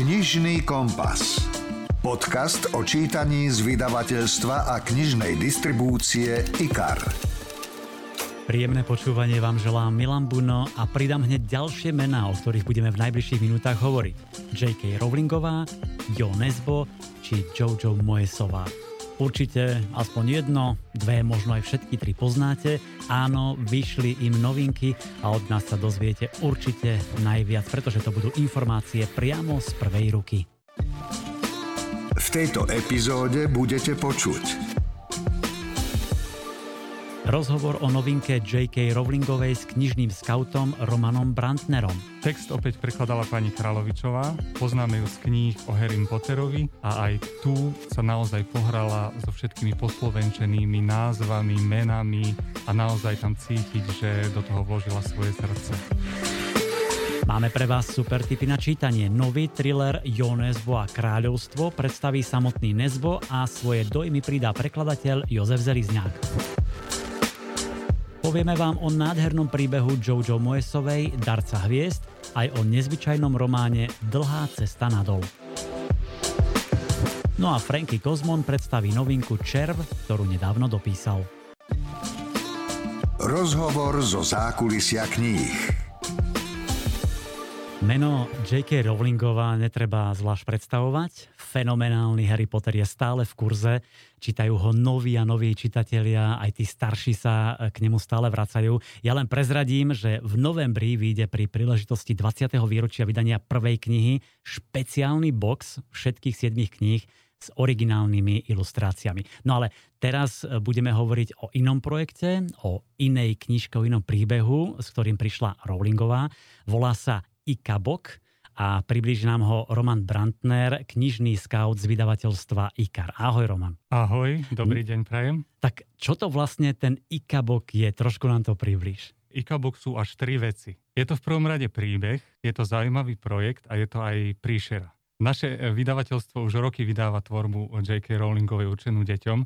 Knižný kompas. Podcast o čítaní z vydavateľstva a knižnej distribúcie IKAR. Príjemné počúvanie vám želám Milan Buno a pridám hneď ďalšie mená, o ktorých budeme v najbližších minútach hovoriť. J.K. Rowlingová, Jo Nesbo či Jojo Moesová. Určite aspoň jedno, dve, možno aj všetky tri poznáte. Áno, vyšli im novinky a od nás sa dozviete určite najviac, pretože to budú informácie priamo z prvej ruky. V tejto epizóde budete počuť Rozhovor o novinke J.K. Rowlingovej s knižným skautom Romanom Brantnerom. Text opäť prekladala pani Kralovičová. Poznáme ju z kníh o Harry Potterovi a aj tu sa naozaj pohrala so všetkými poslovenčenými názvami, menami a naozaj tam cítiť, že do toho vložila svoje srdce. Máme pre vás super tipy na čítanie. Nový thriller Jo Nesbo a kráľovstvo predstaví samotný Nesbo a svoje dojmy pridá prekladateľ Jozef Zelizňák. Povieme vám o nádhernom príbehu Jojo Moesovej Darca hviezd aj o nezvyčajnom románe Dlhá cesta nadol. No a Franky Kozmon predstaví novinku Červ, ktorú nedávno dopísal. Rozhovor zo zákulisia kníh. Meno J.K. Rowlingová netreba zvlášť predstavovať. Fenomenálny Harry Potter je stále v kurze. Čítajú ho noví a noví čitatelia, aj tí starší sa k nemu stále vracajú. Ja len prezradím, že v novembri vyjde pri príležitosti 20. výročia vydania prvej knihy špeciálny box všetkých 7 kníh s originálnymi ilustráciami. No ale teraz budeme hovoriť o inom projekte, o inej knižke, o inom príbehu, s ktorým prišla Rowlingová. Volá sa Ikabok a približí nám ho Roman Brantner, knižný scout z vydavateľstva IKAR. Ahoj Roman. Ahoj, dobrý deň prajem. Tak čo to vlastne ten Ikabok je? Trošku nám to približ. Ikabok sú až tri veci. Je to v prvom rade príbeh, je to zaujímavý projekt a je to aj príšera. Naše vydavateľstvo už roky vydáva tvorbu J.K. Rowlingovej určenú deťom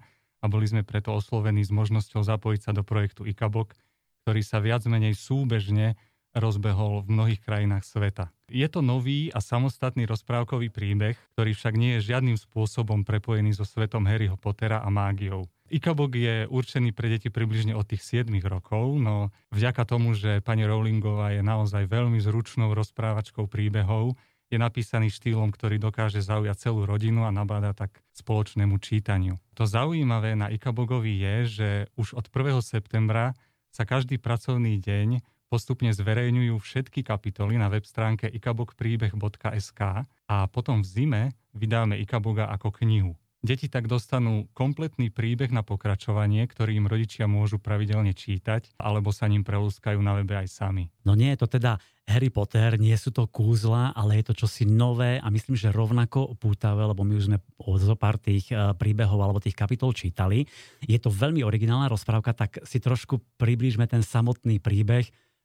a boli sme preto oslovení s možnosťou zapojiť sa do projektu Ikabok, ktorý sa viac menej súbežne rozbehol v mnohých krajinách sveta. Je to nový a samostatný rozprávkový príbeh, ktorý však nie je žiadnym spôsobom prepojený so svetom Harryho Pottera a mágiou. Ikabok je určený pre deti približne od tých 7 rokov, no vďaka tomu, že pani Rowlingová je naozaj veľmi zručnou rozprávačkou príbehov, je napísaný štýlom, ktorý dokáže zaujať celú rodinu a nabáda tak spoločnému čítaniu. To zaujímavé na Ikabogovi je, že už od 1. septembra sa každý pracovný deň postupne zverejňujú všetky kapitoly na web stránke ikabokpríbeh.sk a potom v zime vydáme Ikaboga ako knihu. Deti tak dostanú kompletný príbeh na pokračovanie, ktorý im rodičia môžu pravidelne čítať, alebo sa ním prelúskajú na webe aj sami. No nie je to teda Harry Potter, nie sú to kúzla, ale je to čosi nové a myslím, že rovnako pútavé, lebo my už sme zo pár tých eh, príbehov alebo tých kapitol čítali. Je to veľmi originálna rozprávka, tak si trošku približme ten samotný príbeh,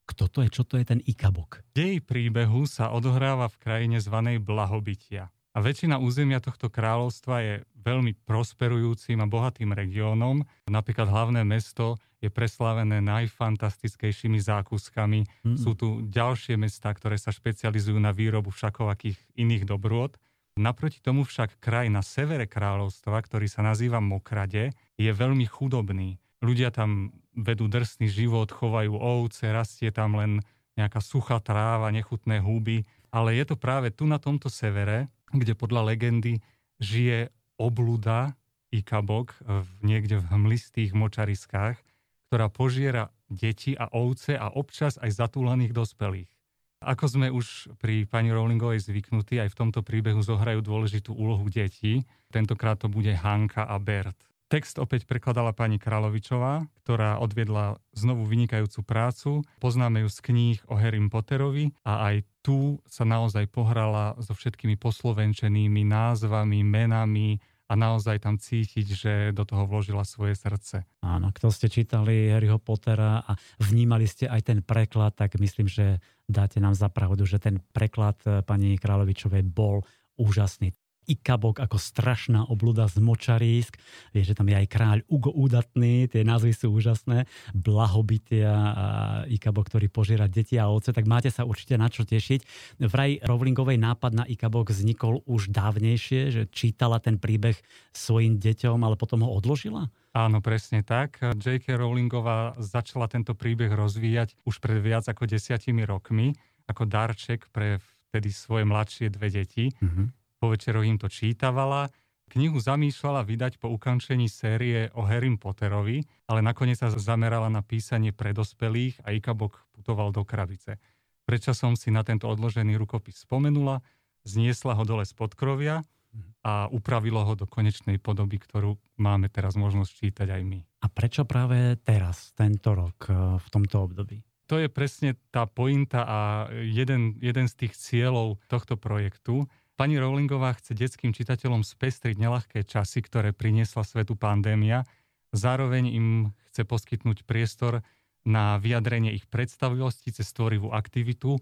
kto to je? Čo to je ten Ikabok? Dej príbehu sa odohráva v krajine zvanej Blahobytia. A väčšina územia tohto kráľovstva je veľmi prosperujúcim a bohatým regiónom. Napríklad hlavné mesto je preslávené najfantastickejšími zákuskami. Mm. Sú tu ďalšie mesta, ktoré sa špecializujú na výrobu všakovakých iných dobrôd. Naproti tomu však kraj na severe kráľovstva, ktorý sa nazýva Mokrade, je veľmi chudobný. Ľudia tam vedú drsný život, chovajú ovce, rastie tam len nejaká suchá tráva, nechutné húby, ale je to práve tu na tomto severe, kde podľa legendy žije obluda Ikabok v, niekde v hmlistých močariskách, ktorá požiera deti a ovce a občas aj zatúlaných dospelých. Ako sme už pri pani Rowlingovej zvyknutí, aj v tomto príbehu zohrajú dôležitú úlohu detí. Tentokrát to bude Hanka a Bert. Text opäť prekladala pani Kralovičová, ktorá odviedla znovu vynikajúcu prácu. Poznáme ju z kníh o Harry Potterovi a aj tu sa naozaj pohrala so všetkými poslovenčenými názvami, menami a naozaj tam cítiť, že do toho vložila svoje srdce. Áno, kto ste čítali Harryho Pottera a vnímali ste aj ten preklad, tak myslím, že dáte nám za pravdu, že ten preklad pani Kráľovičovej bol úžasný. Ikabok ako strašná obluda z močarísk. Vieš, že tam je aj kráľ Ugo Údatný, tie názvy sú úžasné. Blahobytia a Ikabok, ktorý požiera deti a oce, tak máte sa určite na čo tešiť. Vraj Rowlingovej nápad na Ikabok vznikol už dávnejšie, že čítala ten príbeh svojim deťom, ale potom ho odložila? Áno, presne tak. J.K. Rowlingová začala tento príbeh rozvíjať už pred viac ako desiatimi rokmi ako darček pre vtedy svoje mladšie dve deti. Mm-hmm. Po večeroch im to čítavala. Knihu zamýšľala vydať po ukončení série o Harry Potterovi, ale nakoniec sa zamerala na písanie pre dospelých a Ikabok putoval do krabice. Predčasom si na tento odložený rukopis spomenula, zniesla ho dole z podkrovia a upravilo ho do konečnej podoby, ktorú máme teraz možnosť čítať aj my. A prečo práve teraz, tento rok, eh, v tomto období? To je presne tá pointa a jeden, jeden z tých cieľov tohto projektu. Pani Rowlingová chce detským čitateľom spestriť nelahké časy, ktoré priniesla svetu pandémia. Zároveň im chce poskytnúť priestor na vyjadrenie ich predstavivosti cez tvorivú aktivitu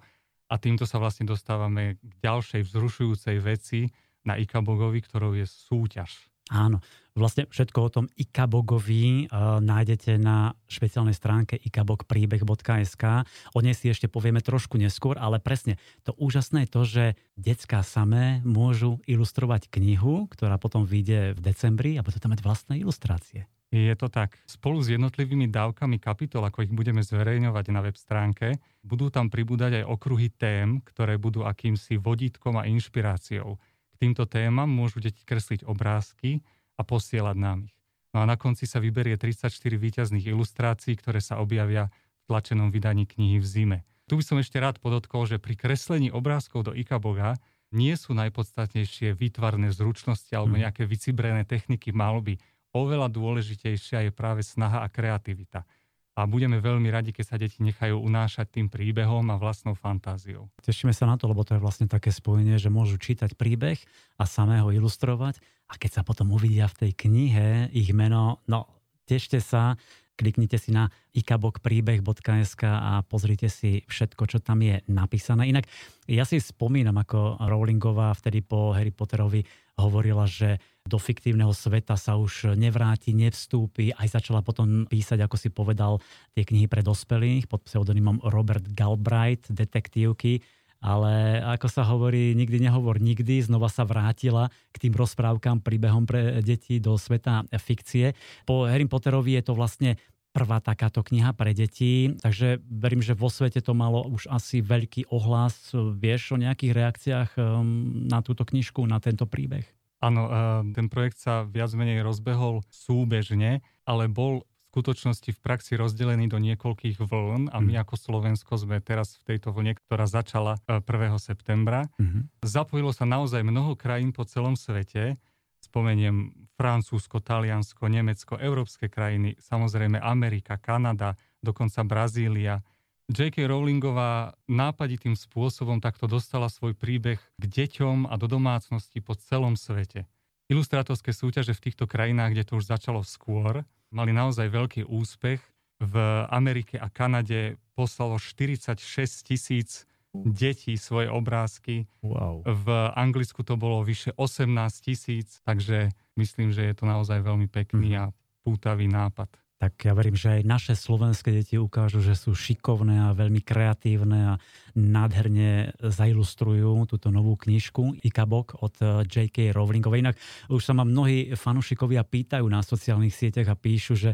a týmto sa vlastne dostávame k ďalšej vzrušujúcej veci, na Ikabogovi, ktorou je súťaž. Áno, vlastne všetko o tom Ikabogovi uh, nájdete na špeciálnej stránke ikabogpríbeh.sk. O nej si ešte povieme trošku neskôr, ale presne to úžasné je to, že detská samé môžu ilustrovať knihu, ktorá potom vyjde v decembri a budú tam mať vlastné ilustrácie. Je to tak. Spolu s jednotlivými dávkami kapitol, ako ich budeme zverejňovať na web stránke, budú tam pribúdať aj okruhy tém, ktoré budú akýmsi vodítkom a inšpiráciou týmto témam môžu deti kresliť obrázky a posielať nám ich. No a na konci sa vyberie 34 výťazných ilustrácií, ktoré sa objavia v tlačenom vydaní knihy v zime. Tu by som ešte rád podotkol, že pri kreslení obrázkov do Ikaboga nie sú najpodstatnejšie výtvarné zručnosti alebo mhm. nejaké vycibrené techniky malby. Oveľa dôležitejšia je práve snaha a kreativita a budeme veľmi radi, keď sa deti nechajú unášať tým príbehom a vlastnou fantáziou. Tešíme sa na to, lebo to je vlastne také spojenie, že môžu čítať príbeh a samého ilustrovať a keď sa potom uvidia v tej knihe ich meno, no tešte sa, kliknite si na ikabokpríbeh.sk a pozrite si všetko, čo tam je napísané. Inak ja si spomínam, ako Rowlingová vtedy po Harry Potterovi hovorila, že do fiktívneho sveta sa už nevráti, nevstúpi. Aj začala potom písať, ako si povedal, tie knihy pre dospelých pod pseudonymom Robert Galbraith, detektívky ale ako sa hovorí, nikdy nehovor nikdy, znova sa vrátila k tým rozprávkam, príbehom pre deti do sveta fikcie. Po Harry Potterovi je to vlastne prvá takáto kniha pre deti, takže verím, že vo svete to malo už asi veľký ohlas. Vieš o nejakých reakciách um, na túto knižku, na tento príbeh? Áno, uh, ten projekt sa viac menej rozbehol súbežne, ale bol skutočnosti v praxi rozdelený do niekoľkých vln a my mm. ako Slovensko sme teraz v tejto vlne, ktorá začala 1. E, septembra. Mm-hmm. Zapojilo sa naozaj mnoho krajín po celom svete. Spomeniem Francúzsko, Taliansko, Nemecko, európske krajiny, samozrejme Amerika, Kanada, dokonca Brazília. J.K. Rowlingová nápaditým spôsobom takto dostala svoj príbeh k deťom a do domácnosti po celom svete. Ilustrátorské súťaže v týchto krajinách, kde to už začalo skôr, mali naozaj veľký úspech. V Amerike a Kanade poslalo 46 tisíc detí svoje obrázky. Wow. V Anglicku to bolo vyše 18 tisíc, takže myslím, že je to naozaj veľmi pekný mhm. a pútavý nápad tak ja verím, že aj naše slovenské deti ukážu, že sú šikovné a veľmi kreatívne a nádherne zailustrujú túto novú knižku Ikabok od eh, J.K. Rowlingovej. Inak už sa ma mnohí fanúšikovia pýtajú na sociálnych sieťach a píšu, že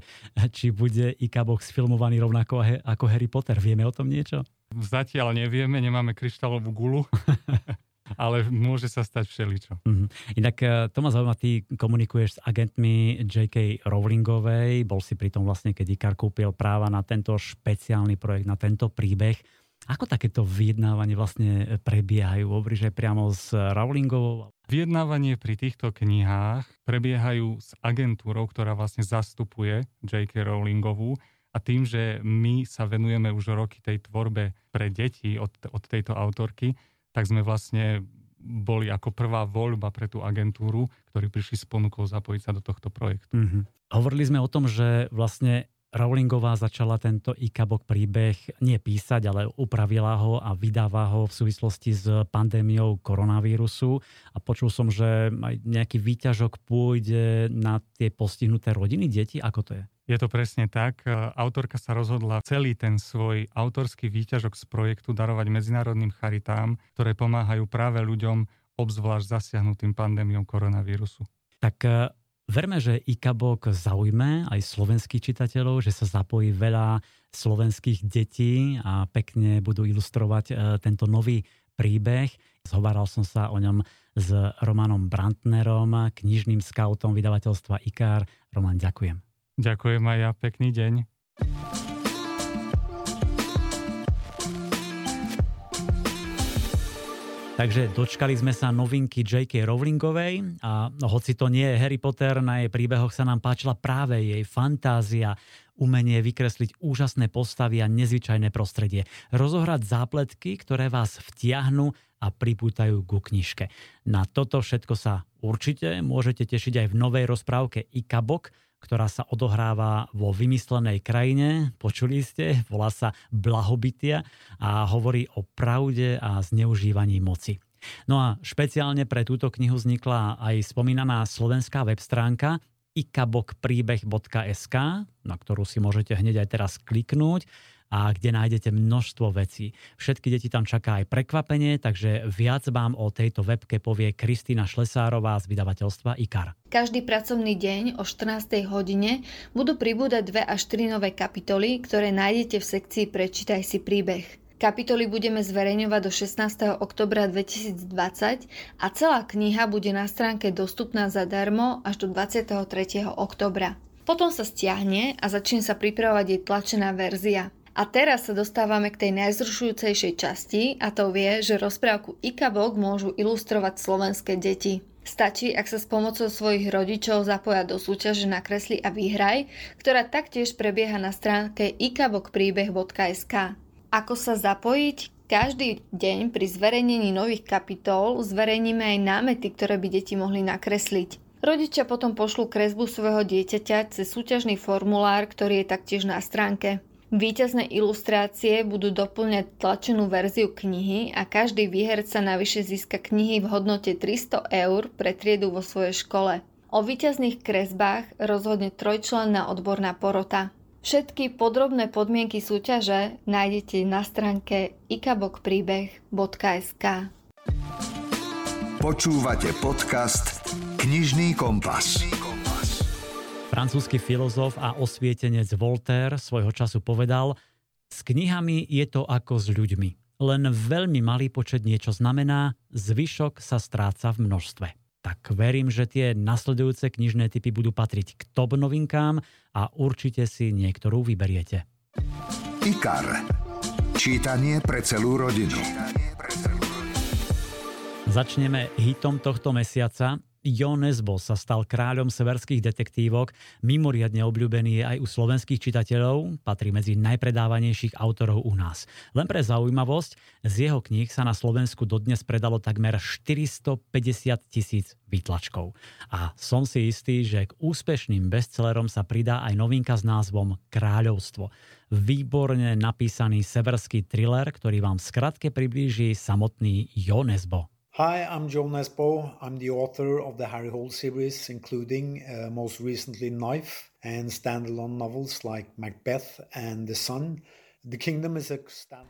či bude Ikabok sfilmovaný rovnako ako Harry Potter. Vieme o tom niečo? Zatiaľ nevieme, nemáme kryštálovú gulu. ale môže sa stať všeličo. Mm-hmm. Inak e, to ma zaujíma, ty komunikuješ s agentmi J.K. Rowlingovej, bol si pri tom vlastne, keď Ikar kúpil práva na tento špeciálny projekt, na tento príbeh. Ako takéto vyjednávanie vlastne prebiehajú? Hovoríš aj priamo s Rowlingovou? Vyjednávanie pri týchto knihách prebiehajú s agentúrou, ktorá vlastne zastupuje J.K. Rowlingovú a tým, že my sa venujeme už roky tej tvorbe pre deti od, od tejto autorky, tak sme vlastne boli ako prvá voľba pre tú agentúru, ktorí prišli s ponukou zapojiť sa do tohto projektu. Mm-hmm. Hovorili sme o tom, že vlastne Rowlingová začala tento Ikabok príbeh nie písať, ale upravila ho a vydáva ho v súvislosti s pandémiou koronavírusu. A počul som, že aj nejaký výťažok pôjde na tie postihnuté rodiny, deti. Ako to je? Je to presne tak. Autorka sa rozhodla celý ten svoj autorský výťažok z projektu darovať medzinárodným charitám, ktoré pomáhajú práve ľuďom obzvlášť zasiahnutým pandémiou koronavírusu. Tak e, verme, že IKABOK zaujme aj slovenských čitateľov, že sa zapojí veľa slovenských detí a pekne budú ilustrovať e, tento nový príbeh. Zhováral som sa o ňom s Romanom Brantnerom, knižným skautom vydavateľstva IKAR. Roman, ďakujem. Ďakujem aj ja, pekný deň. Takže dočkali sme sa novinky J.K. Rowlingovej a hoci to nie je Harry Potter, na jej príbehoch sa nám páčila práve jej fantázia, umenie vykresliť úžasné postavy a nezvyčajné prostredie, rozohrať zápletky, ktoré vás vtiahnu a pripútajú ku knižke. Na toto všetko sa určite môžete tešiť aj v novej rozprávke Ikabok, ktorá sa odohráva vo vymyslenej krajine, počuli ste, volá sa Blahobytia a hovorí o pravde a zneužívaní moci. No a špeciálne pre túto knihu vznikla aj spomínaná slovenská web stránka ikabokpríbeh.sk, na ktorú si môžete hneď aj teraz kliknúť a kde nájdete množstvo vecí. Všetky deti tam čaká aj prekvapenie, takže viac vám o tejto webke povie Kristýna Šlesárová z vydavateľstva IKAR. Každý pracovný deň o 14. hodine budú pribúdať dve až tri nové kapitoly, ktoré nájdete v sekcii Prečítaj si príbeh. Kapitoly budeme zverejňovať do 16. oktobra 2020 a celá kniha bude na stránke dostupná zadarmo až do 23. oktobra. Potom sa stiahne a začne sa pripravovať jej tlačená verzia. A teraz sa dostávame k tej najzrušujúcejšej časti a to vie, že rozprávku Ikabok môžu ilustrovať slovenské deti. Stačí, ak sa s pomocou svojich rodičov zapoja do súťaže na kresli a výhraj, ktorá taktiež prebieha na stránke ikabokpríbeh.sk. Ako sa zapojiť? Každý deň pri zverejnení nových kapitol zverejníme aj námety, ktoré by deti mohli nakresliť. Rodičia potom pošlú kresbu svojho dieťaťa cez súťažný formulár, ktorý je taktiež na stránke. Výťazné ilustrácie budú doplňať tlačenú verziu knihy a každý výherca navyše získa knihy v hodnote 300 eur pre triedu vo svojej škole. O výťazných kresbách rozhodne trojčlenná odborná porota. Všetky podrobné podmienky súťaže nájdete na stránke ikabokpríbeh.sk Počúvate podcast Knižný kompas. Francúzsky filozof a osvietenec Voltaire svojho času povedal, s knihami je to ako s ľuďmi. Len veľmi malý počet niečo znamená, zvyšok sa stráca v množstve. Tak verím, že tie nasledujúce knižné typy budú patriť k top novinkám a určite si niektorú vyberiete. IKAR. Čítanie pre celú rodinu. Začneme hitom tohto mesiaca Jo Nesbo sa stal kráľom severských detektívok, mimoriadne obľúbený je aj u slovenských čitateľov, patrí medzi najpredávanejších autorov u nás. Len pre zaujímavosť, z jeho kníh sa na Slovensku dodnes predalo takmer 450 tisíc výtlačkov. A som si istý, že k úspešným bestsellerom sa pridá aj novinka s názvom Kráľovstvo. Výborne napísaný severský thriller, ktorý vám skratke priblíži samotný Jo Nesbo. Hi, I'm Joe Nesbo. I'm the author of the Harry Hole series, including uh, most recently Knife and standalone novels like Macbeth and The Sun.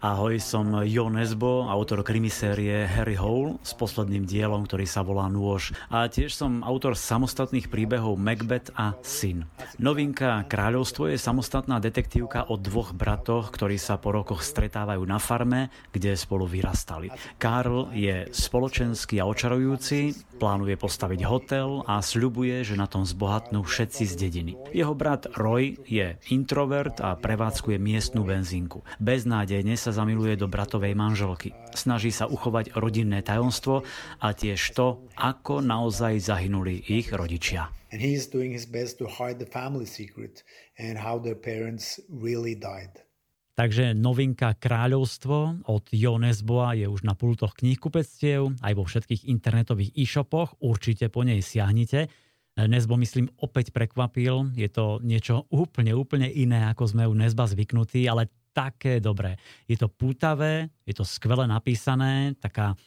Ahoj, som Jo Nesbo, autor krimisérie Harry Hole s posledným dielom, ktorý sa volá Nôž. A tiež som autor samostatných príbehov Macbeth a Syn. Novinka Kráľovstvo je samostatná detektívka o dvoch bratoch, ktorí sa po rokoch stretávajú na farme, kde spolu vyrastali. Karl je spoločenský a očarujúci, plánuje postaviť hotel a sľubuje, že na tom zbohatnú všetci z dediny. Jeho brat Roy je introvert a prevádzkuje miestnu benzín rodinku. Beznádejne sa zamiluje do bratovej manželky. Snaží sa uchovať rodinné tajomstvo a tiež to, ako naozaj zahynuli ich rodičia. And he is doing his best to hide the family secret and how their parents really died. Takže novinka Kráľovstvo od Jo Nesboa je už na pultoch knihkupectiev, aj vo všetkých internetových e-shopoch, určite po nej siahnite. Nesbo, myslím, opäť prekvapil. Je to niečo úplne, úplne iné, ako sme u Nesba zvyknutí, ale také dobré. Je to pútavé, je to skvele napísané, taká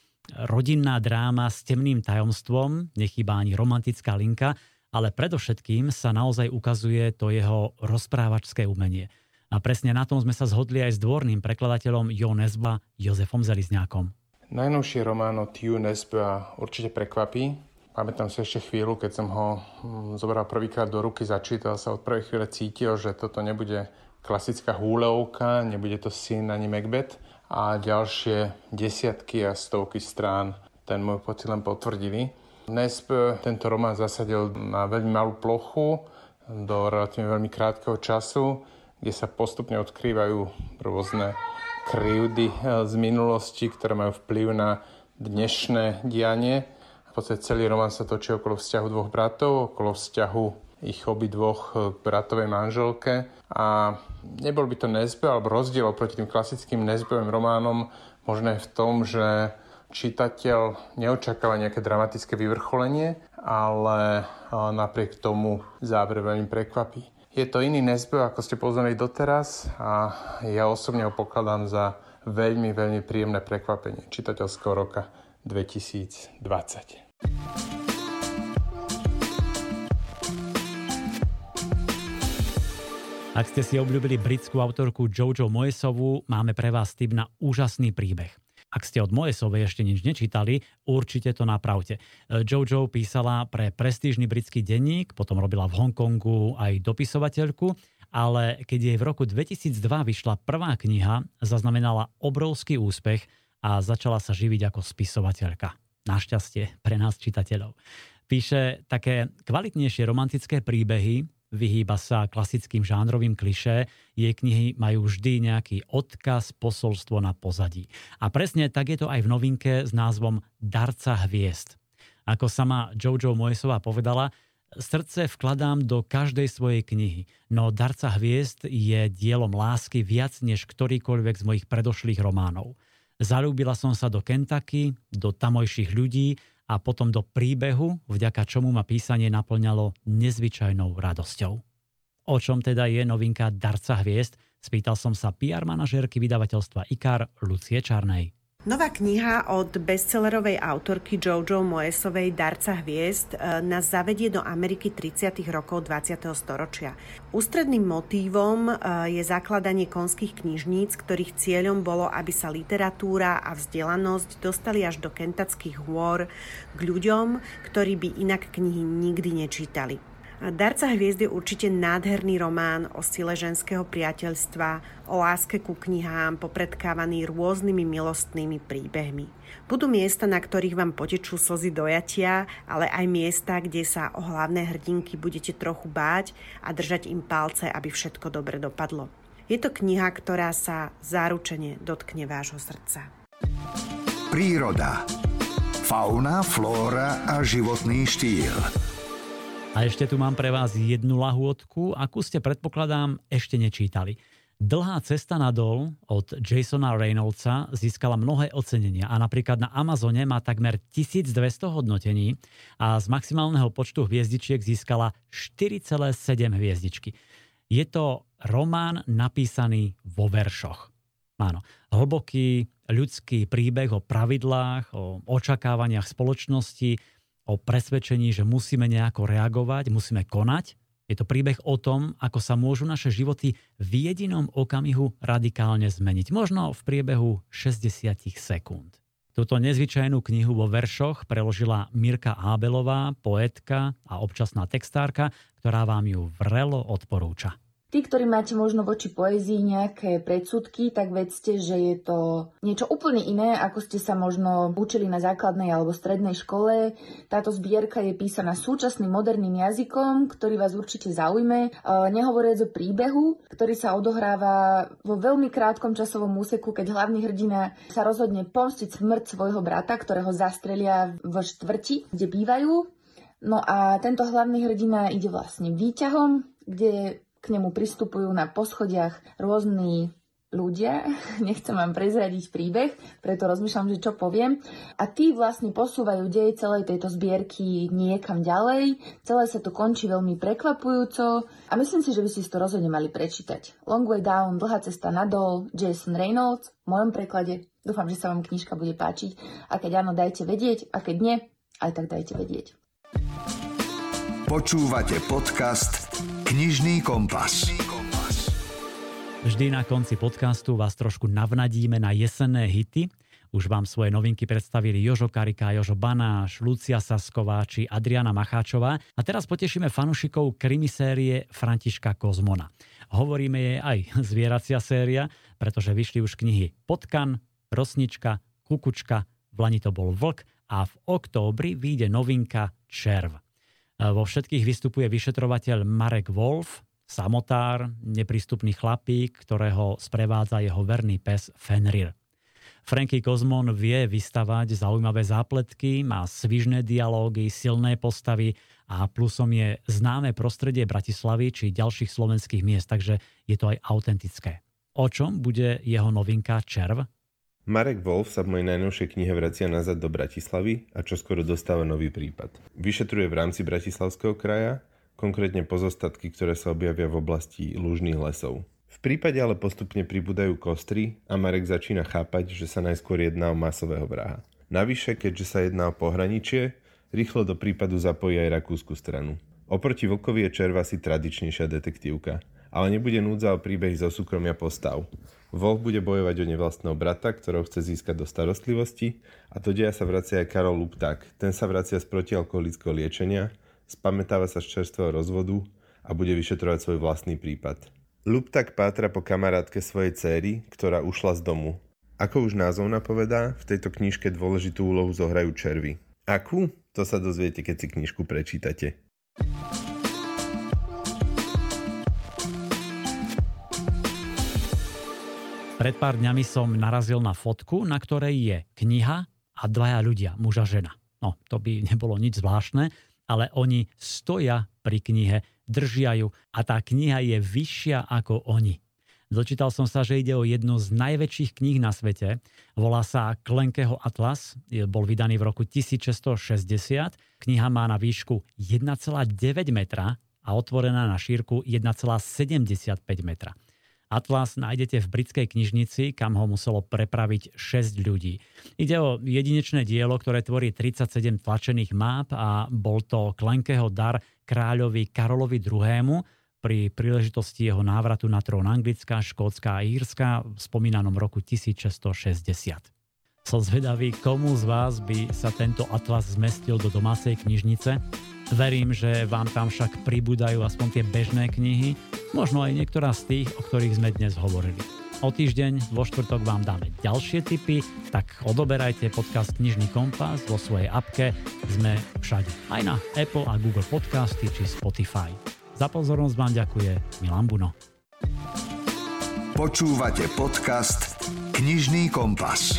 rodinná dráma s temným tajomstvom, nechýba ani romantická linka, ale predovšetkým sa naozaj ukazuje to jeho rozprávačské umenie. A presne na tom sme sa zhodli aj s dvorným prekladateľom Jo Nesba Jozefom Zelizňákom. Najnovší román od Ju Nesba určite prekvapí. Pamätám si ešte chvíľu, keď som ho hm, zobral prvýkrát do ruky, začítal sa od prvej chvíle cítil, že toto nebude klasická húleovka, nebude to syn ani Macbeth a ďalšie desiatky a stovky strán ten môj pocit len potvrdili. Nesp tento román zasadil na veľmi malú plochu do relatívne veľmi krátkeho času, kde sa postupne odkrývajú rôzne krivdy z minulosti, ktoré majú vplyv na dnešné dianie podstate celý román sa točí okolo vzťahu dvoch bratov, okolo vzťahu ich obidvoch k bratovej manželke a nebol by to nezbe alebo rozdiel oproti tým klasickým nezbevým románom možné v tom, že čitateľ neočakáva nejaké dramatické vyvrcholenie, ale napriek tomu záver veľmi prekvapí. Je to iný nezbev, ako ste poznali doteraz a ja osobne ho pokladám za veľmi, veľmi príjemné prekvapenie čitateľského roka 2020. Ak ste si obľúbili britskú autorku Jojo Moesovú, máme pre vás tip na úžasný príbeh. Ak ste od Moesovej ešte nič nečítali, určite to napravte. Jojo písala pre prestížny britský denník, potom robila v Hongkongu aj dopisovateľku, ale keď jej v roku 2002 vyšla prvá kniha, zaznamenala obrovský úspech a začala sa živiť ako spisovateľka. Našťastie pre nás čitateľov. Píše také kvalitnejšie romantické príbehy, vyhýba sa klasickým žánrovým klišé, jej knihy majú vždy nejaký odkaz, posolstvo na pozadí. A presne tak je to aj v novinke s názvom Darca hviezd. Ako sama Jojo Moesová povedala, srdce vkladám do každej svojej knihy, no Darca hviezd je dielom lásky viac než ktorýkoľvek z mojich predošlých románov. Zalúbila som sa do Kentucky, do tamojších ľudí a potom do príbehu, vďaka čomu ma písanie naplňalo nezvyčajnou radosťou. O čom teda je novinka Darca hviezd? Spýtal som sa PR manažérky vydavateľstva IKAR Lucie Čarnej. Nová kniha od bestsellerovej autorky Jojo Moesovej Darca hviezd e, nás zavedie do Ameriky 30. rokov 20. storočia. Ústredným motívom e, je zakladanie konských knižníc, ktorých cieľom bolo, aby sa literatúra a vzdelanosť dostali až do kentackých hôr k ľuďom, ktorí by inak knihy nikdy nečítali. Darca hviezd je určite nádherný román o sile ženského priateľstva, o láske ku knihám, popredkávaný rôznymi milostnými príbehmi. Budú miesta, na ktorých vám potečú slzy dojatia, ale aj miesta, kde sa o hlavné hrdinky budete trochu báť a držať im palce, aby všetko dobre dopadlo. Je to kniha, ktorá sa záručene dotkne vášho srdca. Príroda. Fauna, flóra a životný štýl. A ešte tu mám pre vás jednu lahôdku, akú ste predpokladám ešte nečítali. Dlhá cesta nadol od Jasona Reynoldsa získala mnohé ocenenia a napríklad na Amazone má takmer 1200 hodnotení a z maximálneho počtu hviezdičiek získala 4,7 hviezdičky. Je to román napísaný vo veršoch. Áno, hlboký ľudský príbeh o pravidlách, o očakávaniach spoločnosti, o presvedčení, že musíme nejako reagovať, musíme konať. Je to príbeh o tom, ako sa môžu naše životy v jedinom okamihu radikálne zmeniť. Možno v priebehu 60 sekúnd. Túto nezvyčajnú knihu vo veršoch preložila Mirka Ábelová, poetka a občasná textárka, ktorá vám ju vrelo odporúča. Tí, ktorí máte možno voči poézii nejaké predsudky, tak vedzte, že je to niečo úplne iné, ako ste sa možno učili na základnej alebo strednej škole. Táto zbierka je písaná súčasným moderným jazykom, ktorý vás určite zaujme. E, nehovoriac o príbehu, ktorý sa odohráva vo veľmi krátkom časovom úseku, keď hlavný hrdina sa rozhodne pomstiť smrť svojho brata, ktorého zastrelia v štvrti, kde bývajú. No a tento hlavný hrdina ide vlastne výťahom, kde k nemu pristupujú na poschodiach rôzni ľudia, nechcem vám prezradiť príbeh, preto rozmýšľam, že čo poviem. A tí vlastne posúvajú dej celej tejto zbierky niekam ďalej. Celé sa to končí veľmi prekvapujúco a myslím si, že by si to rozhodne mali prečítať. Long Way Down, Dlhá cesta nadol, Jason Reynolds, v mojom preklade. Dúfam, že sa vám knižka bude páčiť. A keď áno, dajte vedieť, a keď nie, aj tak dajte vedieť. Počúvate podcast Knižný kompas. Vždy na konci podcastu vás trošku navnadíme na jesenné hity. Už vám svoje novinky predstavili Jožo Karika, Jožo Banáš, Lucia Sasková či Adriana Macháčová. A teraz potešíme fanušikov krimisérie Františka Kozmona. Hovoríme jej aj zvieracia séria, pretože vyšli už knihy Potkan, Rosnička, Kukučka, v Lani to bol Vlk a v októbri vyjde novinka Červ. Vo všetkých vystupuje vyšetrovateľ Marek Wolf, samotár, neprístupný chlapík, ktorého sprevádza jeho verný pes Fenrir. Franky Kozmon vie vystavať zaujímavé zápletky, má svižné dialógy, silné postavy a plusom je známe prostredie Bratislavy či ďalších slovenských miest, takže je to aj autentické. O čom bude jeho novinka Červ? Marek Wolf sa v mojej najnovšej knihe vracia nazad do Bratislavy a čoskoro dostáva nový prípad. Vyšetruje v rámci Bratislavského kraja konkrétne pozostatky, ktoré sa objavia v oblasti lužných lesov. V prípade ale postupne pribúdajú kostry a Marek začína chápať, že sa najskôr jedná o masového vraha. Navyše, keďže sa jedná o pohraničie, rýchlo do prípadu zapojí aj rakúsku stranu. Oproti Vlkovi je Červa si tradičnejšia detektívka, ale nebude núdza o príbehy zo súkromia postav. Wolf bude bojovať o nevlastného brata, ktorého chce získať do starostlivosti a do deja sa vracia aj Karol Lupták. Ten sa vracia z protialkoholického liečenia spamätáva sa z čerstvého rozvodu a bude vyšetrovať svoj vlastný prípad. Lup tak pátra po kamarátke svojej céry, ktorá ušla z domu. Ako už názov napovedá, v tejto knižke dôležitú úlohu zohrajú červy. Akú? To sa dozviete, keď si knižku prečítate. Pred pár dňami som narazil na fotku, na ktorej je kniha a dvaja ľudia, muž a žena. No, to by nebolo nič zvláštne, ale oni stoja pri knihe, držia ju a tá kniha je vyššia ako oni. Dočítal som sa, že ide o jednu z najväčších kníh na svete. Volá sa Klenkeho Atlas, bol vydaný v roku 1660. Kniha má na výšku 1,9 metra a otvorená na šírku 1,75 metra. Atlas nájdete v britskej knižnici, kam ho muselo prepraviť 6 ľudí. Ide o jedinečné dielo, ktoré tvorí 37 tlačených map a bol to Klenkeho dar kráľovi Karolovi II. pri príležitosti jeho návratu na trón Anglická, Škótska a Írska v spomínanom roku 1660. Som zvedavý, komu z vás by sa tento atlas zmestil do domácej knižnice Verím, že vám tam však pribúdajú aspoň tie bežné knihy, možno aj niektorá z tých, o ktorých sme dnes hovorili. O týždeň vo štvrtok vám dáme ďalšie tipy, tak odoberajte podcast Knižný kompas vo svojej apke. Sme všade, aj na Apple a Google Podcasty či Spotify. Za pozornosť vám ďakuje Milan Buno. Počúvate podcast Knižný kompas.